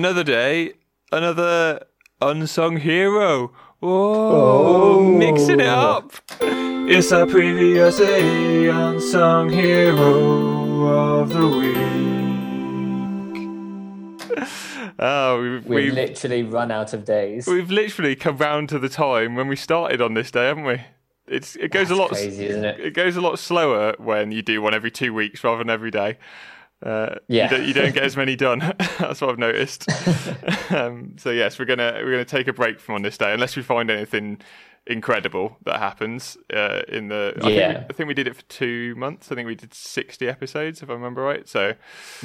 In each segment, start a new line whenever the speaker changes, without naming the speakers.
Another day, another unsung hero. Oh, oh. mixing it up. It's our previously unsung hero of the week. Ah, oh, we've,
We've
we've,
literally run out of days.
we've literally come round to the time when we started on this day, haven't we? It's it goes a lot
crazy, isn't it?
it goes a lot slower when you do one every two weeks rather than every day. Uh,
Yeah.
you, don't, you don't get as many done. That's what I've noticed. um, so yes, we're gonna we're gonna take a break from on this day unless we find anything incredible that happens uh, in the. I,
Yeah.
think, I think we did it for two months. I think we did sixty episodes, if I remember right. So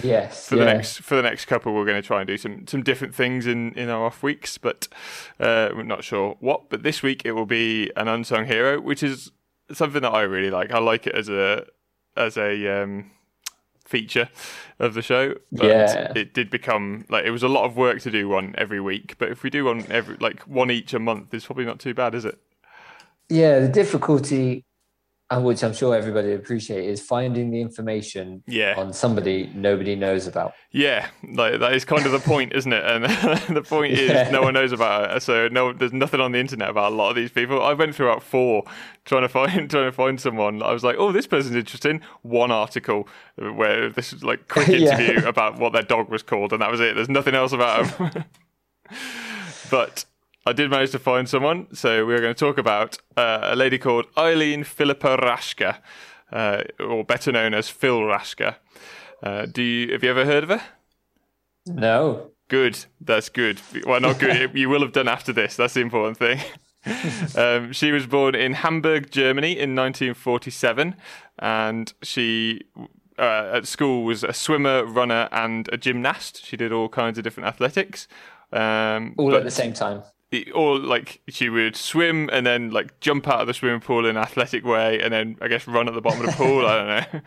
Yes.
for
yeah.
the next for the next couple, we're going to try and do some some different things in in our off weeks, but uh, we're not sure what. But this week it will be an unsung hero, which is something that I really like. I like it as a as a um, feature of the show. But
Yeah.
it did become like it was a lot of work to do one every week. But if we do one every like one each a month, it's probably not too bad, is it?
Yeah, the difficulty, and which I'm sure everybody appreciate, is finding the information
Yeah.
on somebody nobody knows about.
Yeah, like that is kind of the point, isn't it? And the point is,
Yeah.
no one knows about it. So no, there's nothing on the internet about a lot of these people. I went through about four trying to find trying to find someone. I was like, oh, this person's interesting. One article where this is like quick
Yeah.
interview about what their dog was called, and that was it. There's nothing else about them. but I did manage to find someone, so we're going to talk about uh, a lady called Eileen Philippa Raschker, uh, or better known as Phil Raschker. Uh, do you have you ever heard of her?
No.
Good. That's good. Well, not good. you will have done after this. That's the important thing. um, she was born in Hamburg, Germany in 1947, and she uh, at school was a swimmer, runner, and a gymnast. She did all kinds of different athletics. Um,
All
but-
at the same time.
Or like she would swim and then like jump out of the swimming pool in an athletic way and then I guess run at the bottom of the pool. I don't know.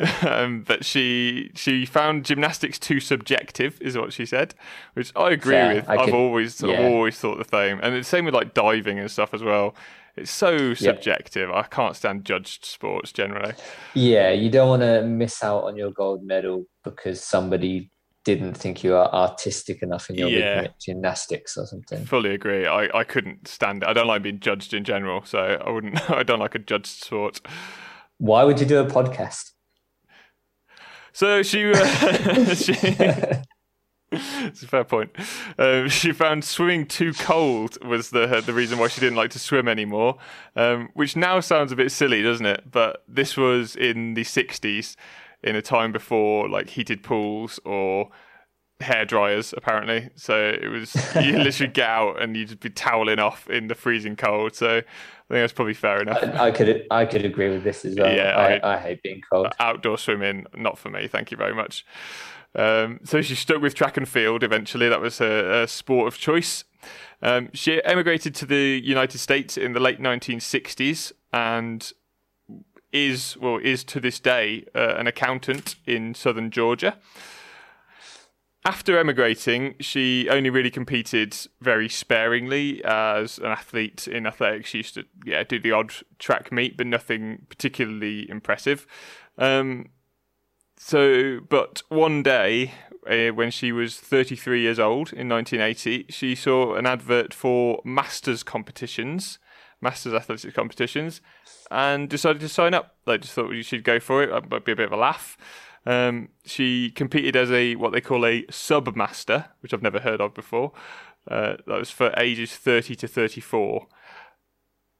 um, but she she found gymnastics too subjective, is what she said, which I agree
Fair.
with.
I
I've
could-
always
yeah.
always thought the same, and it's same with like diving and stuff as well. It's so subjective. I can't stand judged sports generally.
Yeah, you don't want to miss out on your gold medal because somebody didn't think you are artistic enough in your
Yeah.
gymnastics or something.
Fully agree. I, I couldn't stand it. I don't like being judged in general, so I wouldn't. I don't like a judged sport.
Why would you do a podcast?
So she, uh, she it's a fair point. Um, she found swimming too cold was the the reason why she didn't like to swim anymore. Um, which now sounds a bit silly, doesn't it? But this was in the '60s, in a time before like heated pools or hair dryers, apparently. So it was you literally get out and you'd be toweling off in the freezing cold. So I think that's probably fair enough.
I could I could agree with this as well.
Yeah,
I,
I-
I hate being cold.
outdoor swimming, not for me. Thank you very much. Um, so she stuck with track and field eventually. That was her, her sport of choice. Um, she emigrated to the United States in the late 1960s and is, well, is to this day uh, an accountant in southern Georgia. After emigrating, she only really competed very sparingly as an athlete in athletics. She used to yeah, do the odd track meet, but nothing particularly impressive. Um, so, but one day, uh, when she was 33 years old in 1980, she saw an advert for masters competitions, masters athletics competitions, and decided to sign up. Like, just thought you should go for it. That might be a bit of a laugh. Um, she competed as a what they call a sub master, which I've never heard of before. Uh, that was for ages 30 to 34.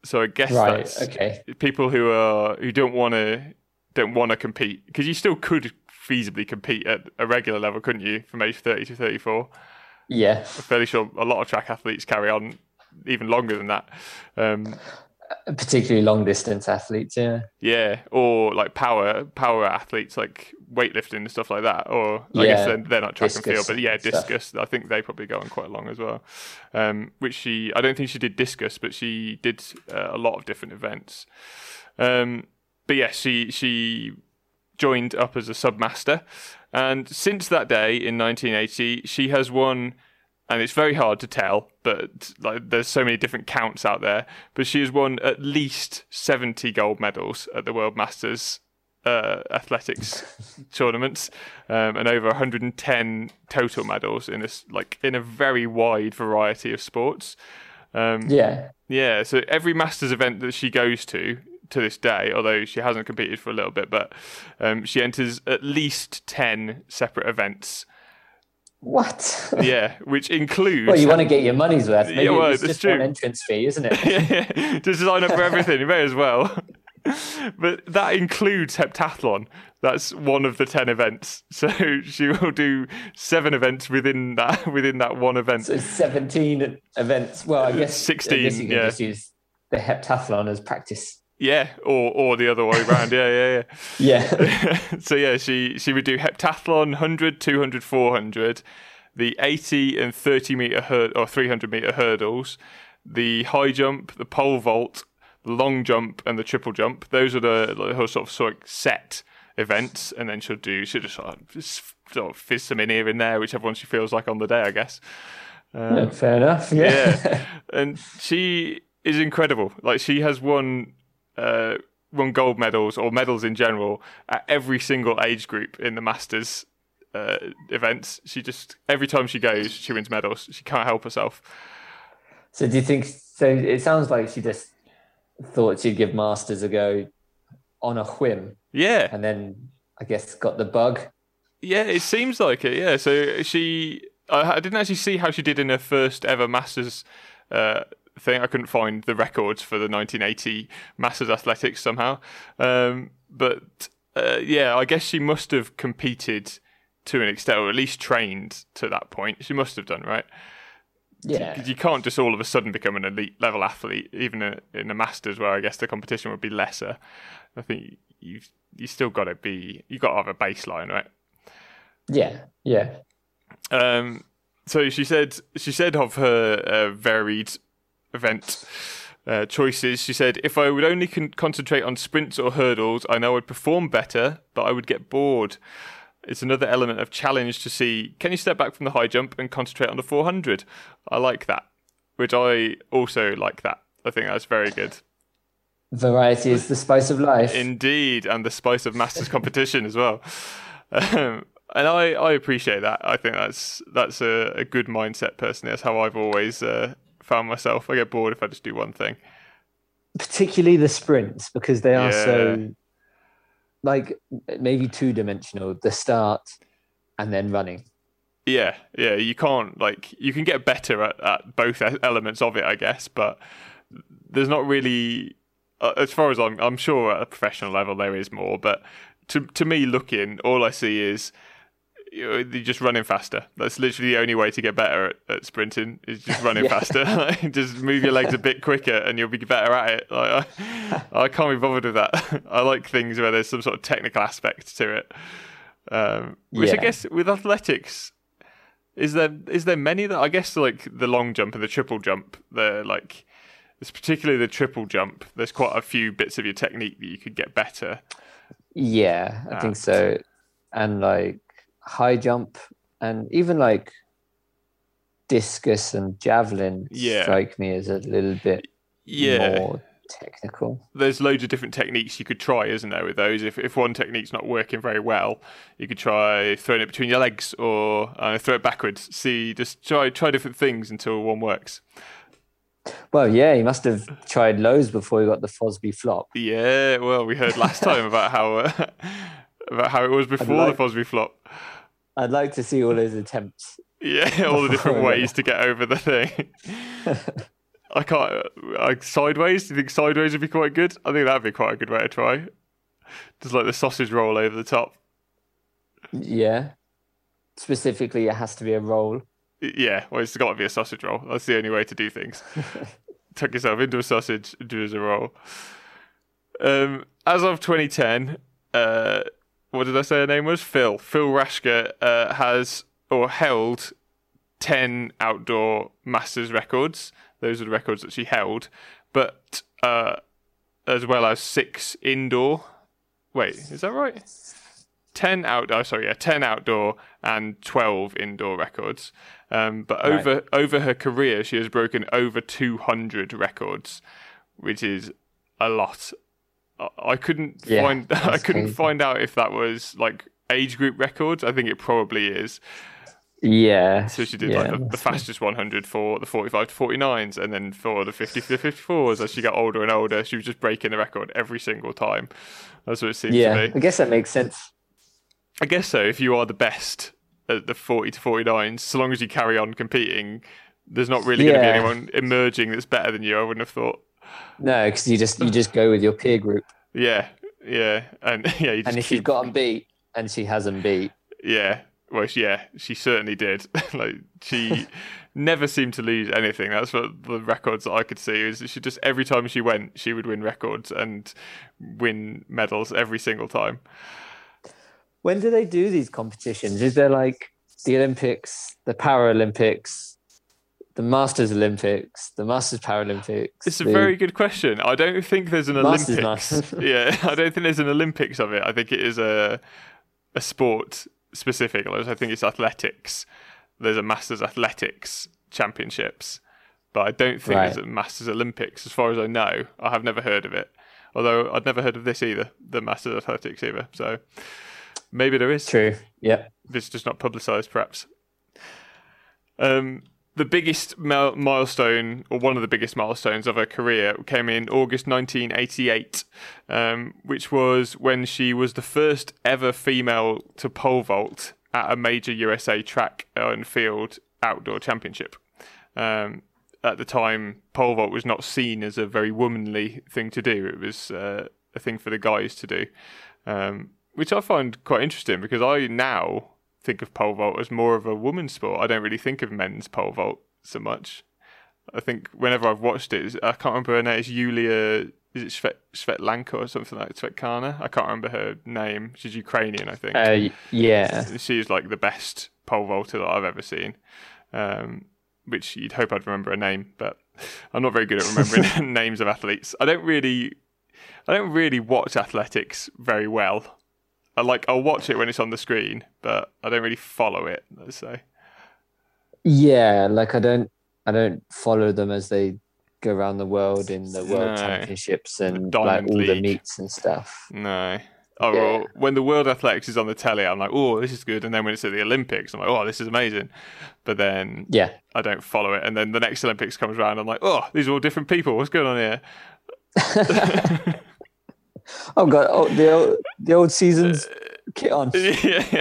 So I guess
Right.
that's
Okay.
people who are who don't want to don't want to compete because you still could feasibly compete at a regular level, couldn't you, from age 30 to 34?
Yeah.
I'm fairly sure a lot of track athletes carry on even longer than that. Um,
Particularly long distance athletes. Yeah.
yeah, or like power power athletes like weightlifting and stuff like that. Or I
Yeah,
guess they're, they're not track and field, but yeah,
and stuff.
discus. I think they probably go on quite long as well. Um, which she, I don't think she did discus, but she did uh, a lot of different events. Um, but yeah, she she joined up as a submaster, and since that day in 1980, she has won. And it's very hard to tell, but like there's so many different counts out there. But she has won at least 70 gold medals at the World Masters uh, athletics tournaments um, and over 110 total medals in this like in a very wide variety of sports. Um,
yeah,
yeah. So every Masters event that she goes to to this day, although she hasn't competed for a little bit, but um, she enters at least 10 separate events.
What?
yeah, which includes.
Well, you want to get your money's worth. Maybe
Yeah, well,
it's just
true.
one entrance fee, isn't it?
yeah, just sign up for everything. You may as well. but that includes heptathlon. That's one of the ten events. So she will do seven events within that within that one event.
So 17 events. Well, I guess
16,
I guess you can
yeah.
just use the heptathlon as practice.
Yeah, or or the other way around. Yeah, yeah,
Yeah.
yeah. so yeah, she she would do heptathlon 100, 200, 400, the 80 and 30 meter hur- or 300 meter hurdles, the high jump, the pole vault, the long jump, and the triple jump. Those are the like, her sort of sort of set events, and then she'll do she'll just sort of, just sort of fizz some in here and there, whichever one she feels like on the day, I guess.
Yeah, Fair enough. Yeah.
Yeah, and she is incredible. Like she has won uh, won gold medals or medals in general at every single age group in the Masters uh, events. She just every time she goes, she wins medals. She can't help herself.
So do you think? So it sounds like she just thought she'd give Masters a go on a whim,
Yeah,
and then I guess got the bug.
yeah, it seems like it. Yeah, so she. I, I didn't actually see how she did in her first ever Masters. Uh, thing I couldn't find the records for the 1980 Masters Athletics somehow, um, but uh, yeah, I guess she must have competed to an extent, or at least trained to that point. She must have done right.
Yeah.
'Cause you can't just all of a sudden become an elite level athlete, even in in the Masters, where I guess the competition would be lesser. I think you you still got to be you got to have a baseline, right?
Yeah. Yeah.
Um, so she said she said of her uh, varied event uh, choices. She said, "If I would only con- concentrate on sprints or hurdles, I know I'd perform better, but I would get bored." It's another element of challenge to see can you step back from the high jump and concentrate on the 400. I like that, which I also like that. I think that's very good.
Variety is the spice of life.
Indeed, and the spice of Masters competition as well. Um, and I, I appreciate that. I think that's that's a, a good mindset personally. That's how I've always uh, found myself. I get bored if I just do one thing.
particularly the sprints because they are
Yeah.
so like maybe two dimensional the start and then running
Yeah, yeah. You can't like you can get better at, at both elements of it, I guess. But there's not really, uh, as far as I'm, I'm sure at a professional level there is more. But to to me, looking, all I see is you're just running faster. That's literally the only way to get better at, at sprinting is just running
Yeah.
faster. Like, just move your legs a bit quicker, and you'll be better at it. Like, I, I can't be bothered with that. I like things where there's some sort of technical aspect to it. Um, which I guess with athletics, is there is there many that I guess like the long jump and the triple jump, they're like it's particularly the triple jump. There's quite a few bits of your technique that you could get better.
yeah i think so and like high jump and even like discus and javelin
Yeah.
strike me as a little bit
Yeah,
more technical
there's loads of different techniques you could try, isn't there? With those, if if one technique's not working very well, you could try throwing it between your legs or uh, throw it backwards. See, just try try different things until one works.
well yeah he must have tried lows before he got the Fosbury flop
Yeah, well, we heard last time about how uh, about how it was before
like-
the Fosbury flop.
I'd like to see all his attempts
Yeah, all the different ways to get over the thing. I can't. Like sideways. Do you think sideways would be quite good? I think that'd be quite a good way to try. Just like the sausage roll over the top.
yeah specifically it has to be a roll
Yeah, well, it's got to be a sausage roll. That's the only way to do things. Tuck yourself into a sausage, and do as a roll. Um, as of 2010, uh, what did I say her name was? Phil. Phil Raschker uh, has or held 10 outdoor Masters records. Those are the records that she held, but uh, as well as six indoor. Wait, is that right? 10 outdoor, sorry, yeah, 10 outdoor and 12 indoor records. Um, but
Right.
over over her career, she has broken over 200 records, which is a lot. I, couldn't
Yeah,
find I couldn't
crazy.
find out if that was like age group records. I think it probably is.
Yeah.
So she did
yeah,
like the, the fastest 100 for the 45 to 49s, and then for the 50 to 54s. As she got older and older, she was just breaking the record every single time. That's what it seems
Yeah,
to be.
I guess that makes sense.
I guess so. If you are the best at the 40 to 49s, so long as you carry on competing, there's not really going to be anyone emerging that's better than you. I wouldn't have thought.
No, because you just you just go with your peer group,
Yeah, yeah, and yeah, you just
and if
keep,
you've got them beat and she hasn't beat,
yeah, well, she- yeah, she certainly did. like she never seemed to lose anything. That's what the records that I could see is she just every time she went, she would win records and win medals every single time.
when do they do these competitions? Is there like the Olympics, the Paralympics, the Masters Olympics, the Masters Paralympics?
It's a
the-
very good question. I don't think there's an
Masters
Olympics.
Masters.
yeah, I don't think there's an Olympics of it. I think it is a a sport specific. I think it's athletics. There's a Masters Athletics Championships, but I don't think
Right.
there's a Masters Olympics. As far as I know, I have never heard of it. Although I'd never heard of this either, the Masters Athletics either. So maybe there is
True. Yep.
it's just not publicised, perhaps. Um, the biggest milestone, or one of the biggest milestones of her career, came in August 1988, um, which was when she was the first ever female to pole vault at a major USA track and field outdoor championship. Um, at the time, pole vault was not seen as a very womanly thing to do. It was uh, a thing for the guys to do, um, which I find quite interesting because I now think of pole vault as more of a woman's sport. I don't really think of men's pole vault so much. I think whenever I've watched it, I can't remember her name. It's Yulia. Is it Svet, Svetlanka or something like Svetlana? I can't remember her name. She's Ukrainian, I think
Uh, yeah.
she's like the best pole vaulter that I've ever seen. Um, which you'd hope I'd remember a name, but I'm not very good at remembering names of athletes. I don't really, I don't really watch athletics very well. I like I'll watch it when it's on the screen, but I don't really follow it. Let's say.
Yeah. Like I don't I don't follow them as they go around the world in the world
No.
championships and like all the meets and stuff.
No. Oh,
Yeah.
well, when the World Athletics is on the telly, I'm like, oh, this is good. And then when it's at the Olympics, I'm like, oh, this is amazing. But then
Yeah.
I don't follow it. And then the next Olympics comes around, I'm like, oh, these are all different people. What's going on here?
Oh god, oh, the old, the old season's kit on.
yeah.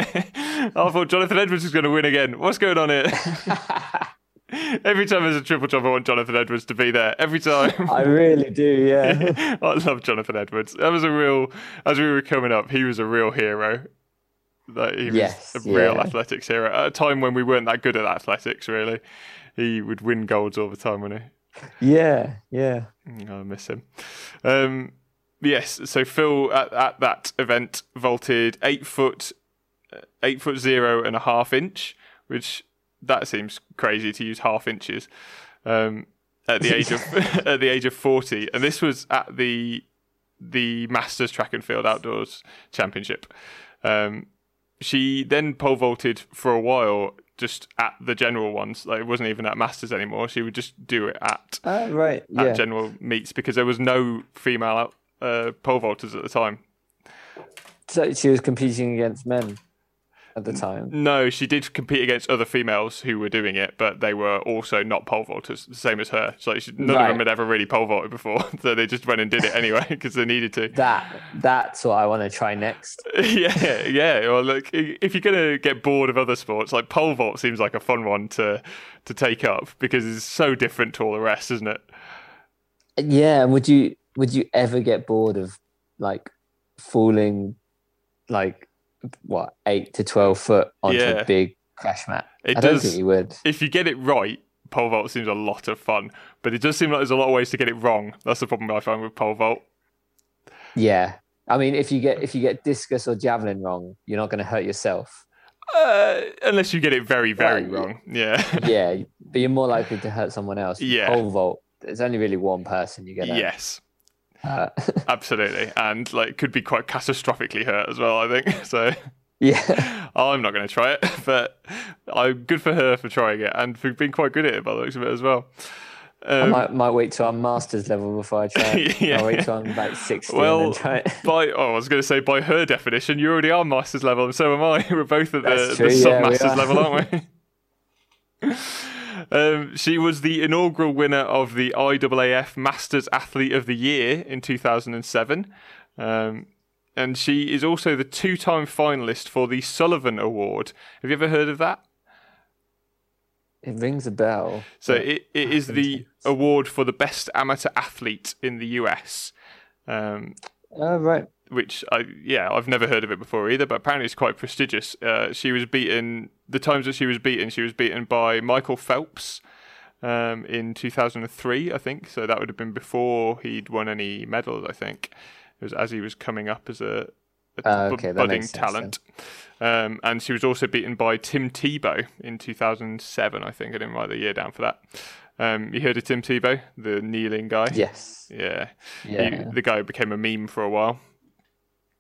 I thought Jonathan Edwards was going to win again. What's going on here? Every time there's a triple jump, I want Jonathan Edwards to be there. Every time.
I really do, yeah.
I love Jonathan Edwards. That was a real, as we were coming up, he was a real hero. Like, he was
Yes,
a real
yeah.
athletics hero. At a time when we weren't that good at athletics, really. He would win golds all the time, wouldn't he?
Yeah, yeah.
Mm, I miss him. Um, yes, so Phil at, at that event vaulted eight foot, uh, eight foot zero and a half inch, which that seems crazy to use half inches. Um, at the age of at the age of forty, and this was at the the Masters Track and Field Outdoors Championship. Um, she then pole vaulted for a while just at the general ones. Like it wasn't even at Masters anymore. She would just do it at
Uh, right,
at
yeah.
general meets because there was no female uh, pole vaulters at the time.
So she was competing against men at the time.
No, she did compete against other females who were doing it, but they were also not pole vaulters, the same as her. So she, none of them had ever really pole vaulted before, so they just went and did it anyway because they needed to.
That that's what I want to try next.
yeah, yeah. Well, look, if you're gonna get bored of other sports, like pole vault seems like a fun one to to take up because it's so different to all the rest, isn't it?
Yeah, would you would you ever get bored of like falling like what eight to twelve foot onto
Yeah.
a big crash mat?
It
I don't
does.
think you would.
If you get it right, pole vault seems a lot of fun, but it does seem like there's a lot of ways to get it wrong. That's the problem I find with pole vault.
Yeah, I mean, if you get if you get discus or javelin wrong, you're not going to hurt yourself.
Uh, unless you get it very, very
Well,
wrong. Yeah.
Yeah, but you're more likely to hurt someone else.
Yeah.
Pole vault. There's only really one person you're gonna.
yes,
hurt.
absolutely. And like could be quite catastrophically hurt as well, I think. So
yeah.
I'm not going to try it, but I'm good for her for trying it and for being quite good at it by the looks of it as well.
I
Um,
might, might wait till I'm master's level before I try it.
Yeah.
I'll wait till I'm about 60
Well,
try it.
by oh, I was going to say by her definition, you already are masters level, and so am I. We're both at the, the
sub-master's
level, aren't we? Um, she was the inaugural winner of the IAAF Masters Athlete of the Year in 2007. Um, and she is also the two time finalist for the Sullivan Award. Have you ever heard of that?
It rings a bell.
So it, it is the award for the best amateur athlete in the US. Um,
Oh, right.
Which I yeah I've never heard of it before either, but apparently it's quite prestigious. Uh, she was beaten the times that she was beaten. She was beaten by Michael Phelps um, in 2003, I think. So that would have been before he'd won any medals. I think it was as he was coming up as a, a bu-
okay,
budding talent. Um, and she was also beaten by Tim Tebow in 2007. I think I didn't write the year down for that. Um, you heard of Tim Tebow, the kneeling guy?
Yes.
Yeah. He-
Yeah.
the guy who became a meme for a while.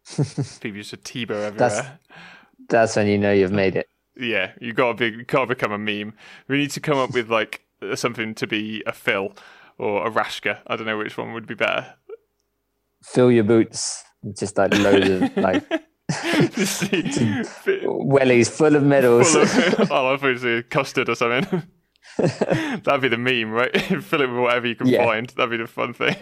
People used to Tebow everywhere.
That's- That's when you know you've made it.
Yeah, you gotta be, gotta become a meme. We need to come up with like something to be a Phil or a Raschker. I don't know which one would be better.
Fill your boots. Just like loads of like
Just see- fi-
wellies full of medals.
full of, oh, I thought it was custard or something. That'd be the meme, right? Fill it with whatever you can
Yeah.
find. That'd be the fun thing.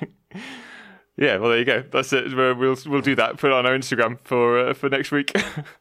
Yeah, well, there you go. That's it. We'll we'll, do that. Put it on our Instagram for uh, for next week.